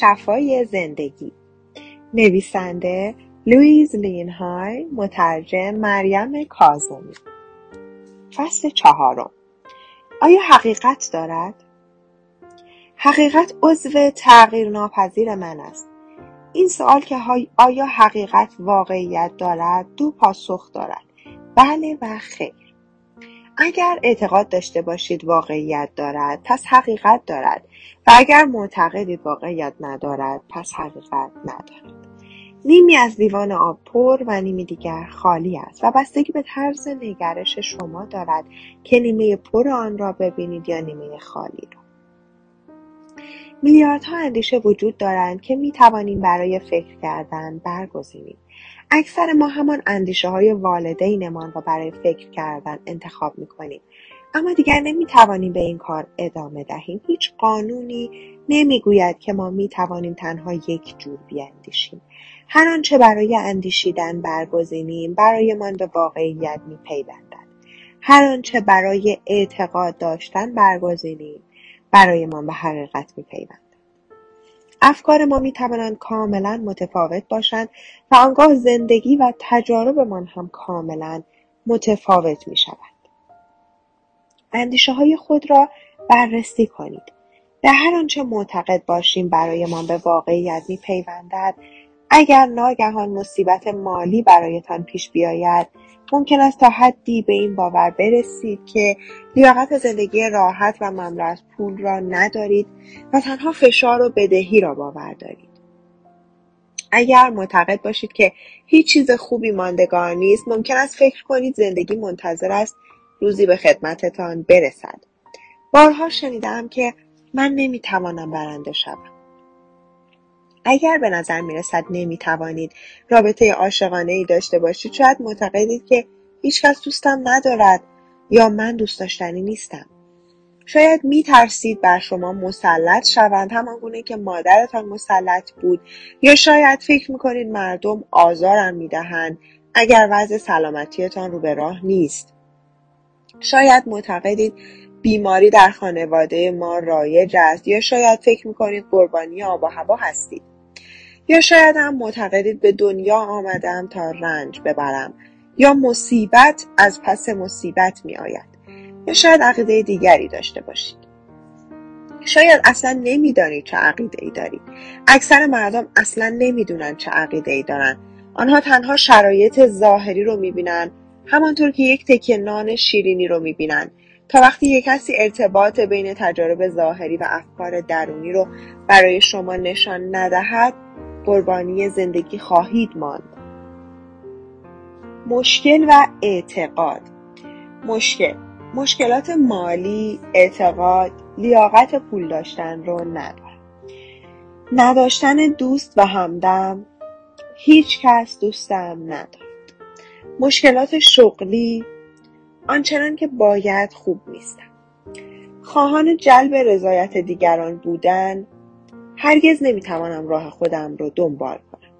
شفای زندگی. نویسنده لویز لینهای مترجم مریم کازمی فصل چهارم. آیا حقیقت دارد؟ حقیقت عضو تغییر ناپذیر من است. این سوال که آیا حقیقت واقعیت دارد؟ دو پاسخ دارد. بله و خیر. اگر اعتقاد داشته باشید واقعیت دارد پس حقیقت دارد. و اگر معتقدید واقعیت ندارد پس حقیقت ندارد. نیمی از لیوان آب پر و نیمی دیگر خالی است. و بستگی به طرز نگرش شما دارد که نیمه پر آن را ببینید یا نیمه خالی را. میلیاردها اندیشه وجود دارند که می توانیم برای فکر کردن برگزینیم اکثر ما همان اندیشه های والدینمان را برای فکر کردن انتخاب می کنیم. اما دیگر نمی توانیم به این کار ادامه دهیم. هیچ قانونی نمی گوید که ما می توانیم تنها یک جور بیاندیشیم. هر آنچه برای اندیشیدن برگزینیم برایمان به واقعیت می پیوندد. هر آنچه برای اعتقاد داشتن برگزینیم برایمان به حقیقت می پیوندد. افکار ما می توانند کاملا متفاوت باشند و آنگاه زندگی و تجاربمان هم کاملا متفاوت می شود. اندیشه های خود را بررسی کنید. به هر آنچه معتقد باشیم برایمان به واقعیت می پیوندد اگر ناگهان مصیبت مالی برایتان پیش بیاید ممکن است تا حدی به این باور برسید که لیاقت زندگی راحت و مملو از پول را ندارید و تنها فشار و بدهی را باور دارید. اگر معتقد باشید که هیچ چیز خوبی ماندگار نیست ممکن است فکر کنید زندگی منتظر است روزی به خدمتتان برسد. بارها شنیدم که من نمی‌توانم برنده شوم. اگر به نظر می‌رسد نمی‌توانید رابطه عاشقانه ای داشته باشید شاید معتقدید که هیچکس دوستم ندارد یا من دوست داشتنی نیستم. شاید می ترسید بر شما مسلط شوند همان گونه که مادرتان مسلط بود. یا شاید فکر می‌کنید مردم آزارم می‌دهند اگر وضع سلامتیتان رو به راه نیست. شاید معتقدید بیماری در خانواده ما رایج است یا شاید فکر می‌کنید قربانی آب و هوا هستید. یا شاید هم معتقدید به دنیا آمدم تا رنج ببرم یا مصیبت از پس مصیبت می آید یا شاید عقیده دیگری داشته باشید. شاید اصلا نمی‌دانید چه عقیده ای دارید. اکثر مردم اصلا نمی‌دونن چه عقیده ای دارن. آنها تنها شرایط ظاهری رو می‌بینن همانطور که یک تکه نان شیرینی رو می‌بینن. تا وقتی یک کسی ارتباط بین تجارب ظاهری و افکار درونی رو برای شما نشان ندهد قربانی زندگی خواهید ماند. مشکل و اعتقاد. مشکل. مشکلات مالی اعتقاد لیاقت پول داشتن رو ندارد. نداشتن دوست و همدم هیچ کس دوستم ندارد. مشکلات شغلی آنچنان که باید خوب نیستم خواهان جلب رضایت دیگران بودن هرگز نمی‌توانم راه خودم را دنبال کنم.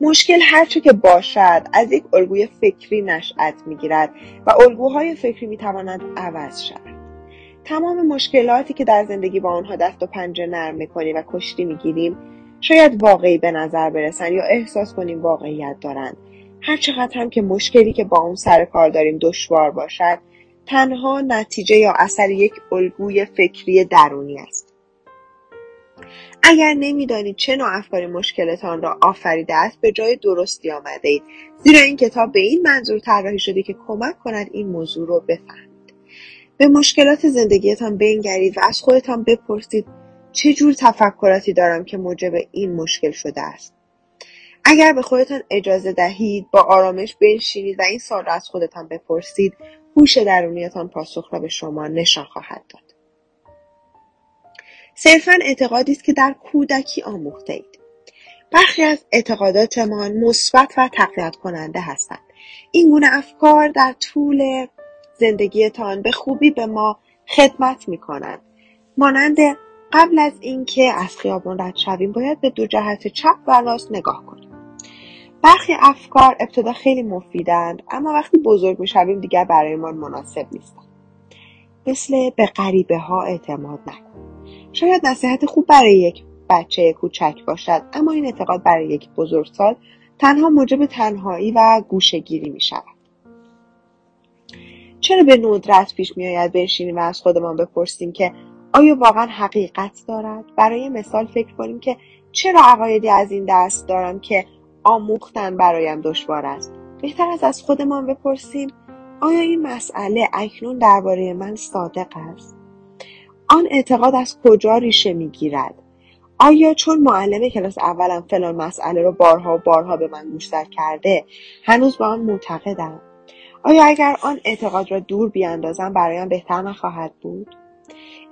مشکل هرچه که باشد از یک الگوی فکری نشأت می‌گیرد و الگوهای فکری می‌توانند عوض شود. تمام مشکلاتی که در زندگی با آنها دست و پنجه نرم می‌کنیم و کشتی می‌گیریم شاید واقعی به نظر برسند یا احساس کنیم واقعیت دارند. هر چقدر هم که مشکلی که با اون سر کار داریم دشوار باشد تنها نتیجه یا اثر یک الگوی فکری درونی است. اگر نمی‌دانید چه نوع افکاری مشکلتان را آفریده است به جای درستی آمده اید. زیرا این کتاب به این منظور طراحی شده که کمک کند این موضوع را بفهمید. به مشکلات زندگیتان بنگرید و از خودتان بپرسید چه جور تفکراتی دارم که موجب این مشکل شده است. اگر به خودتان اجازه دهید با آرامش بنشینید و این سال را از خودتان بپرسید هوش درونیتان پاسخ را به شما نشان خواهد داد. صرفا اعتقادی است که در کودکی آموخته اید برخی از اعتقاداتمان مثبت و تقویت کننده هستند. این گونه افکار در طول زندگیتان به خوبی به ما خدمت می کنند مانند قبل از اینکه از خیابان رد شویم باید به دو جهت چپ و راست نگاه کنیم. برخی افکار ابتدا خیلی مفیدند اما وقتی بزرگ می‌شویم دیگر برایمان مناسب نیستند. مثل به غریبه ها اعتماد نکن شاید نصیحت خوب برای یک بچه کوچک باشد اما این اعتقاد برای یک بزرگسال تنها موجب تنهایی و گوشهگیری می شود. چرا به ندرت پیش می آید بنشینیم و از خودمان بپرسیم که آیا واقعا حقیقت دارد؟ برای مثال فکر کنیم که چرا عقایدی از این دست دارم که آموختن برایم دشوار است بهتر از از خودمان بپرسیم آیا این مسئله اکنون درباره من صادق است آن اعتقاد از کجا ریشه می‌گیرد؟ آیا چون معلم کلاس اولم فلان مسئله رو بارها و بارها به من گوشزد کرده هنوز به آن معتقدم؟ آیا اگر آن اعتقاد را دور بیاندازم برایم بهتر نخواهد بود؟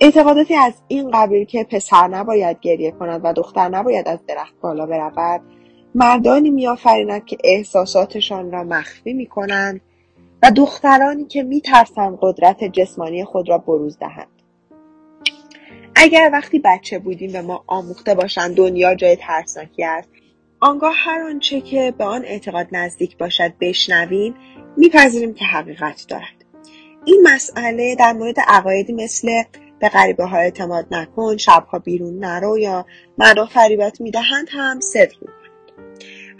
اعتقاداتی از این قبیل که پسر نباید گریه کند و دختر نباید از درخت بالا برود مردانی میآفریند که احساساتشان را مخفی می کنند و دخترانی که میترسند قدرت جسمانی خود را بروز دهند. اگر وقتی بچه بودیم به ما آموخته باشند دنیا جای ترسناکی است آنگاه هر آنچه که به آن اعتقاد نزدیک باشد بشنویم میپذیریم که حقیقت دارد. این مسئله در مورد عقایدی مثل به غریبه ها اعتماد نکن شبها بیرون نرو یا مردم فریبت می‌دهند هم صدق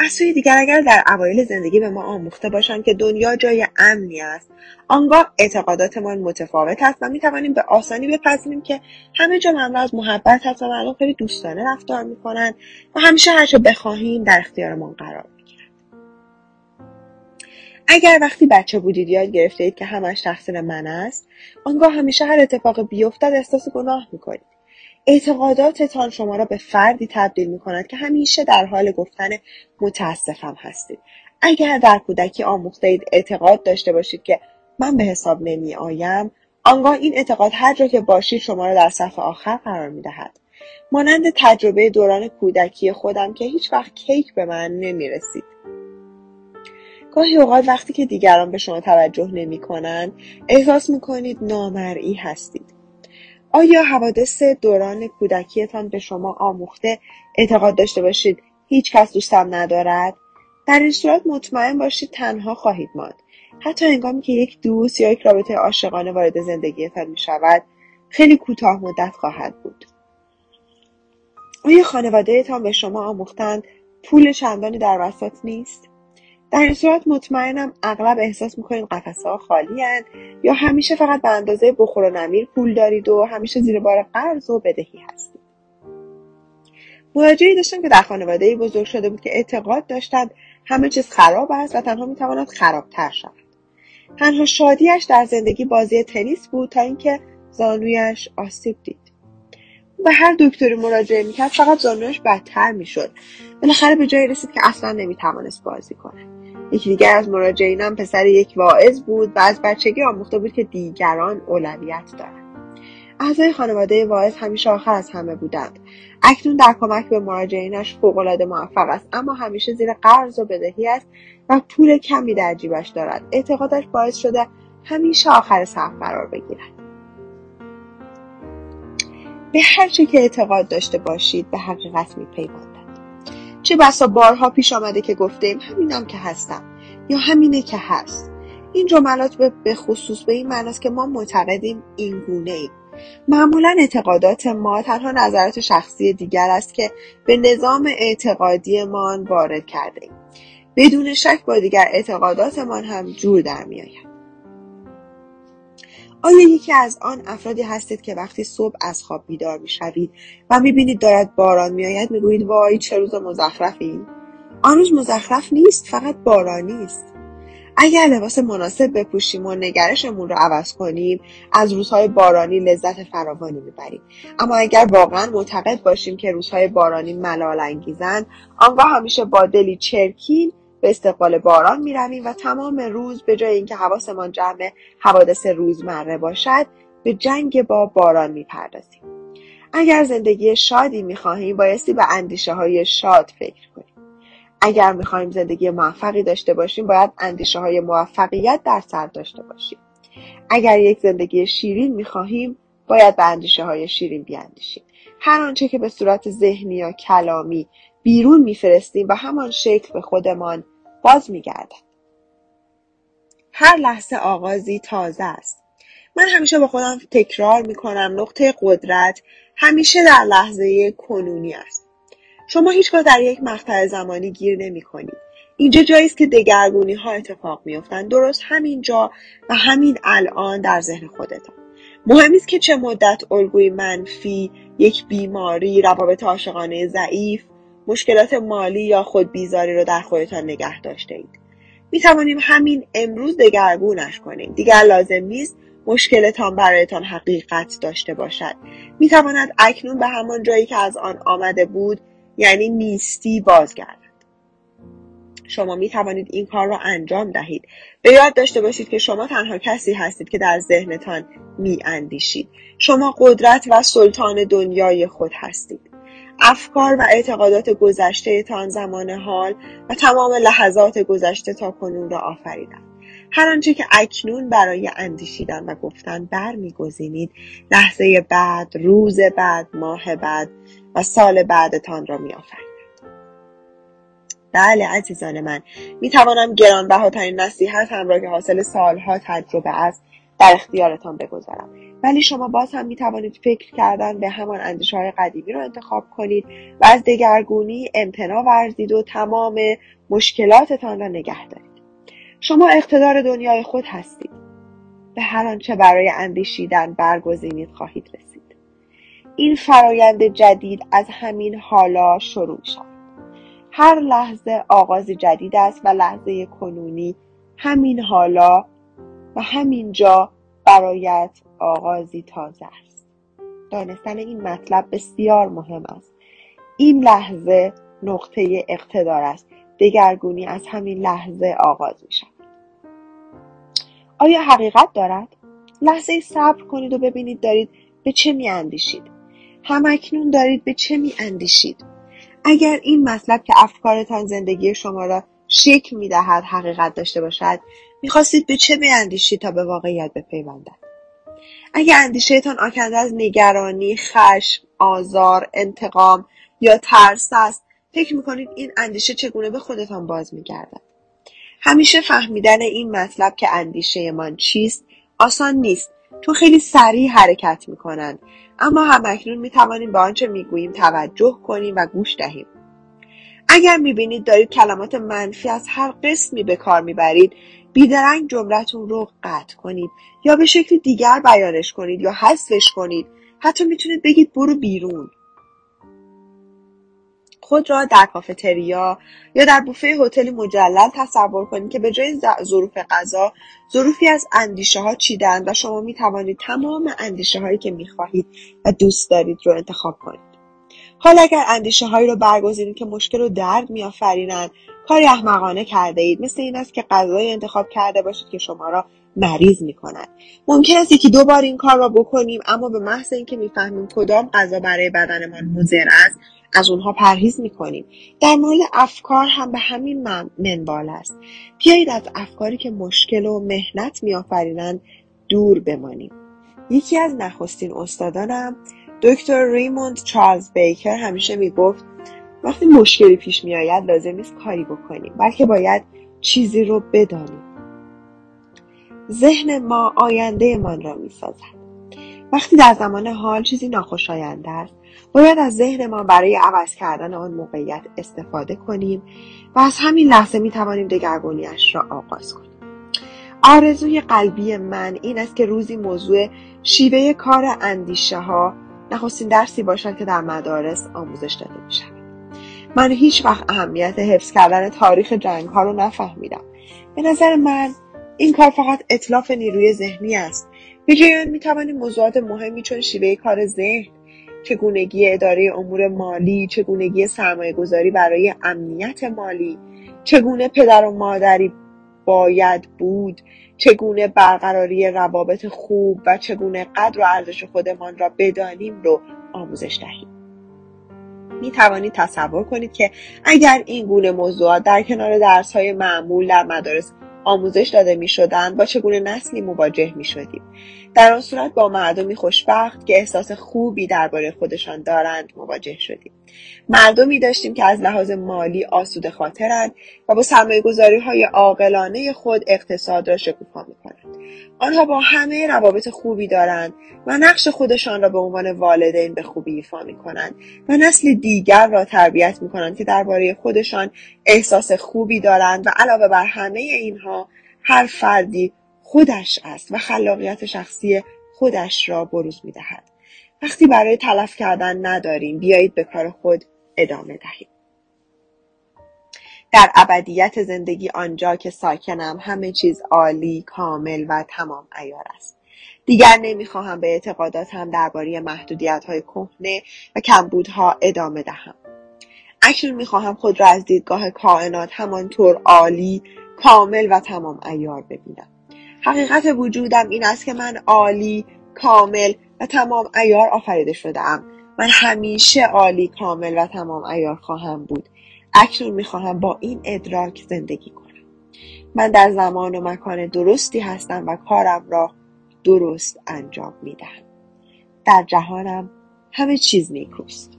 از سوی دیگر اگر در اوایل زندگی به ما آموخته باشند که دنیا جای امنی است آنگاه اعتقاداتمان متفاوت است و می‌توانیم به آسانی بپذیریم که همه جا مملو از محبت هست و مردم خیلی دوستانه رفتار می‌کنند و همیشه هرچه بخواهیم در اختیارمان قرار اگر وقتی بچه بودید یاد گرفته اید که همش تقصیر من است آنگاه همیشه هر اتفاق بیفتد احساس گناه می‌کنید. اعتقاداتتان شما را به فردی تبدیل می کند که همیشه در حال گفتن متاسفم هستید. اگر در کودکی آموخته اید اعتقاد داشته باشید که من به حساب نمی آیم آنگاه این اعتقاد هر جا که باشید شما را در صف آخر قرار می دهد. مانند تجربه دوران کودکی خودم که هیچ وقت کیک به من نمی رسید. گاهی اوقات وقتی که دیگران به شما توجه نمی کنند احساس می کنید نامرئی هستید. آیا حوادث دوران کودکیتان به شما آموخته اعتقاد داشته باشید هیچ کس دوستم ندارد؟ در این صورت مطمئن باشید تنها خواهید ماند. حتی هنگامی که یک دوست یا یک رابطه عاشقانه وارد زندگیتان می شود خیلی کوتاه مدت خواهد بود. آیا خانوادهتان به شما آموختند پول چندانی در وسط نیست؟ در این صورت مطمئنم اغلب احساس می‌کنید قفسه ها خالی هن یا همیشه فقط به اندازه بخور و نمیر پول دارید و همیشه زیر بار قرض و بدهی هستید. مراجعی داشتم که در خانواده بزرگ شده بود که اعتقاد داشتند همه چیز خراب است و تنها می‌تواند خرابتر شود. تنها شادیش در زندگی بازی تنیس بود تا اینکه زانویش آسیب دید. به هر دکتری مراجعه می‌کرد فقط زانویش بدتر می‌شد. بالاخره به جایی رسید که اصلا نمی‌توانست بازی کنه یکی دیگر از مراجعینم پسر یک واعظ بود و از بچگی آموخته بود که دیگران اولویت دارند. اعضای خانواده واعظ همیشه آخر از همه بودند. اکنون در کمک به مراجعینش فوقالعاده موفق است اما همیشه زیر قرض و بدهی است و پول کمی در جیبش دارد. اعتقادش باعث شده همیشه آخر صف قرار بگیرد. به هر چه که اعتقاد داشته باشید به حقیقت میپیوندد. چه بسا بارها پیش آمده که گفتیم همینم که هستم. یا همینه که هست. این جملات به خصوص به این معناست که ما معتقدیم این گونه ایم. معمولا اعتقادات ما تنها نظرات شخصی دیگر است که به نظام اعتقادیمان وارد کرده ایم. بدون شک با دیگر اعتقاداتمان هم جور در میآید. آیا یکی از آن افرادی هستید که وقتی صبح از خواب بیدار می‌شوید و می‌بینید دارد باران میآید می‌گویید وای چه روز مزخرفی. آن روز مزخرف نیست فقط بارانی است. اگر لباس مناسب بپوشیم و نگرشمون رو عوض کنیم از روزهای بارانی لذت فراوانی می‌بریم. اما اگر واقعا معتقد باشیم که روزهای بارانی ملال انگیزند آنگاه همیشه با دلی چرکین به استقبال باران می‌رویم و تمام روز به جای اینکه حواسمان جمع حوادث روزمره باشد به جنگ با باران می‌پردازیم. اگر زندگی شادی می‌خواهیم بایستی به اندیشه های شاد فکر کنیم. اگر می‌خواهیم زندگی موفقی داشته باشیم باید اندیشه های موفقیت در سر داشته باشیم. اگر یک زندگی شیرین می‌خواهیم باید به اندیشه های شیرین بیاندیشیم. هر آنچه که به صورت ذهنی یا کلامی بیرون میفرستیم و همان شکل به خودمان باز میگردد هر لحظه آغازی تازه است. من همیشه با خودم تکرار می‌کنم نقطه قدرت همیشه در لحظه کنونی است. شما هیچگاه در یک مقطع زمانی گیر نمی کنید. اینجا جایی است که دگرگونی ها اتفاق میافتند. درست همینجا و همین الان در ذهن خودتان. مهم است که چه مدت الگوی منفی یک بیماری روابط عاشقانه ضعیف مشکلات مالی یا خود بیزاری رو در خودتان نگه داشته اید. می توانیم همین امروز دگرگونش کنیم. دیگر لازم نیست مشکلتان برایتان حقیقت داشته باشد. می تواند اکنون به همان جایی که از آن آمده بود یعنی نیستی بازگردد. شما می توانید این کار را انجام دهید. به یاد داشته باشید که شما تنها کسی هستید که در ذهنتان می اندیشید. شما قدرت و سلطان دنیای خود هستید. افکار و اعتقادات گذشته تان زمان حال و تمام لحظات گذشته تا کنون را آفریدند. هر آنچه که اکنون برای اندیشیدن و گفتن برمیگزینید لحظه بعد روز بعد ماه بعد و سال بعدتان را میآفریند بله عزیزان من می توانم گرانبهاترین نصیحت هم را که حاصل سالها تجربه است در اختیارتان بگذارم. ولی شما باز هم می توانید فکر کردن به همان اندیشه های قدیمی را انتخاب کنید و از دگرگونی امتناع ورزید و تمام مشکلاتتان را نگه دارید. شما اقتدار دنیای خود هستید. به هر آنچه برای اندیشیدن برگزینید خواهید رسید. این فرایند جدید از همین حالا شروع شد هر لحظه آغازی جدید است و لحظه کنونی همین حالا و همین جا برایت آغازی تازه است. دانستن این مطلب بسیار مهم است. این لحظه نقطه اقتدار است. دگرگونی از همین لحظه آغاز می شود. آیا حقیقت دارد؟ لحظه صبر کنید و ببینید دارید به چه می اندیشید. همکنون دارید به چه می اندیشید. اگر این مطلب که افکارتان زندگی شما را شکل می دهد حقیقت داشته باشد می‌خواستید به چه بیاندیشید تا به واقعیت بپیوندد؟ اگر اندیشهتان آکنده از نگرانی خشم آزار انتقام یا ترس است فکر می‌کنید این اندیشه چگونه به خودتان باز میگردد؟ همیشه فهمیدن این مطلب که اندیشهمان چیست آسان نیست. چون خیلی سریع حرکت می‌کنند. اما همکنون می‌توانیم به آنچه می‌گوییم توجه کنیم و گوش دهیم. اگر می‌بینید دارید کلمات منفی از هر قسمی به کار می‌برید بیدرنگ جملتون رو قطع کنید یا به شکل دیگر بیانش کنید یا حذفش کنید. حتی می‌تونید بگید برو بیرون. خود را در کافتریا یا در بوفه هتلی مجلل تصور کنید که به جای ظروف غذا ظروفی از اندیشه ها چیدن و شما می توانید تمام اندیشه هایی که می خواهید و دوست دارید رو انتخاب کنید. حال اگر اندیشه هایی رو برگزینید که مشکل و درد میآفرینند کاری احمقانه کرده اید مثل این است که غذای انتخاب کرده باشید که شما را مریض می کند ممکن است یکی دو بار این کار را بکنیم اما به محض اینکه می‌فهمیم کدام غذا برای بدنمان مضر است از اونها پرهیز می‌کنیم. در مورد افکار هم به همین منبال است. بیایید از افکاری که مشکل و مهنت میآفرینند دور بمانیم. یکی از نخستین استادانم دکتر ریموند چارلز بیکر همیشه می‌گفت وقتی مشکلی پیش میآید لازم نیست کاری بکنیم بلکه باید چیزی رو بدانیم. ذهن ما آینده من را می‌سازد. وقتی در زمان حال چیزی ناخوشایند است باید از ذهن ما برای عوض کردن آن موقعیت استفاده کنیم و از همین لحظه می توانیم دگرگونیش را آغاز کنیم. آرزوی قلبی من این است که روزی موضوع شیوه کار اندیشه ها نخستین درسی باشد که در مدارس آموزش داده می شود. من هیچ وقت اهمیت حفظ کردن تاریخ جنگ ها رو نفهمیدم. به نظر من این کار فقط اطلاف نیروی ذهنی است. به جای آن می توانیم موضوعات مهمی چون شیوه کار ذهن، چگونگی اداره امور مالی، چگونگی سرمایه گذاری برای امنیت مالی، چگونه پدر و مادری باید بود چگونه برقراری روابط خوب و چگونه قدر و ارزش خودمان را بدانیم رو آموزش دهیم می توانید تصور کنید که اگر این گونه موضوعات در کنار درس های معمول در مدارس آموزش داده می شدن با چگونه نسلی مواجه می شدیم. در آن صورت با مردمی خوشبخت که احساس خوبی درباره خودشان دارند مواجه شدیم. مردمی داشتیم که از لحاظ مالی آسوده خاطرند و با سرمایه گذاری های عاقلانه خود اقتصاد را شکوفا می کنند. آنها با همه روابط خوبی دارند و نقش خودشان را به عنوان والدین به خوبی ایفا می کنند و نسل دیگر را تربیت می کنند که درباره خودشان احساس خوبی دارند و علاوه بر همه اینها هر فردی خودش است و خلاقیت شخصی خودش را بروز می دهد. وقتی برای تلف کردن نداریم بیایید به کار خود ادامه دهیم. در ابدیت زندگی آنجا که ساکنم همه چیز عالی، کامل و تمام ایار است. دیگر نمی‌خواهم به اعتقاداتم درباره محدودیت های کهنه و کمبودها ادامه دهم. اکنون می‌خواهم خود را از دیدگاه کائنات همانطور عالی، کامل و تمام ایار ببینم. حقیقت وجودم این است که من عالی، کامل تمام ایار آفریده شدم. من همیشه عالی، کامل و تمام ایار خواهم بود. اکنون می‌خواهم با این ادراک زندگی کنم. من در زمان و مکان درستی هستم و کارم را درست انجام می‌دهم. در جهانم همه چیز نیکوست.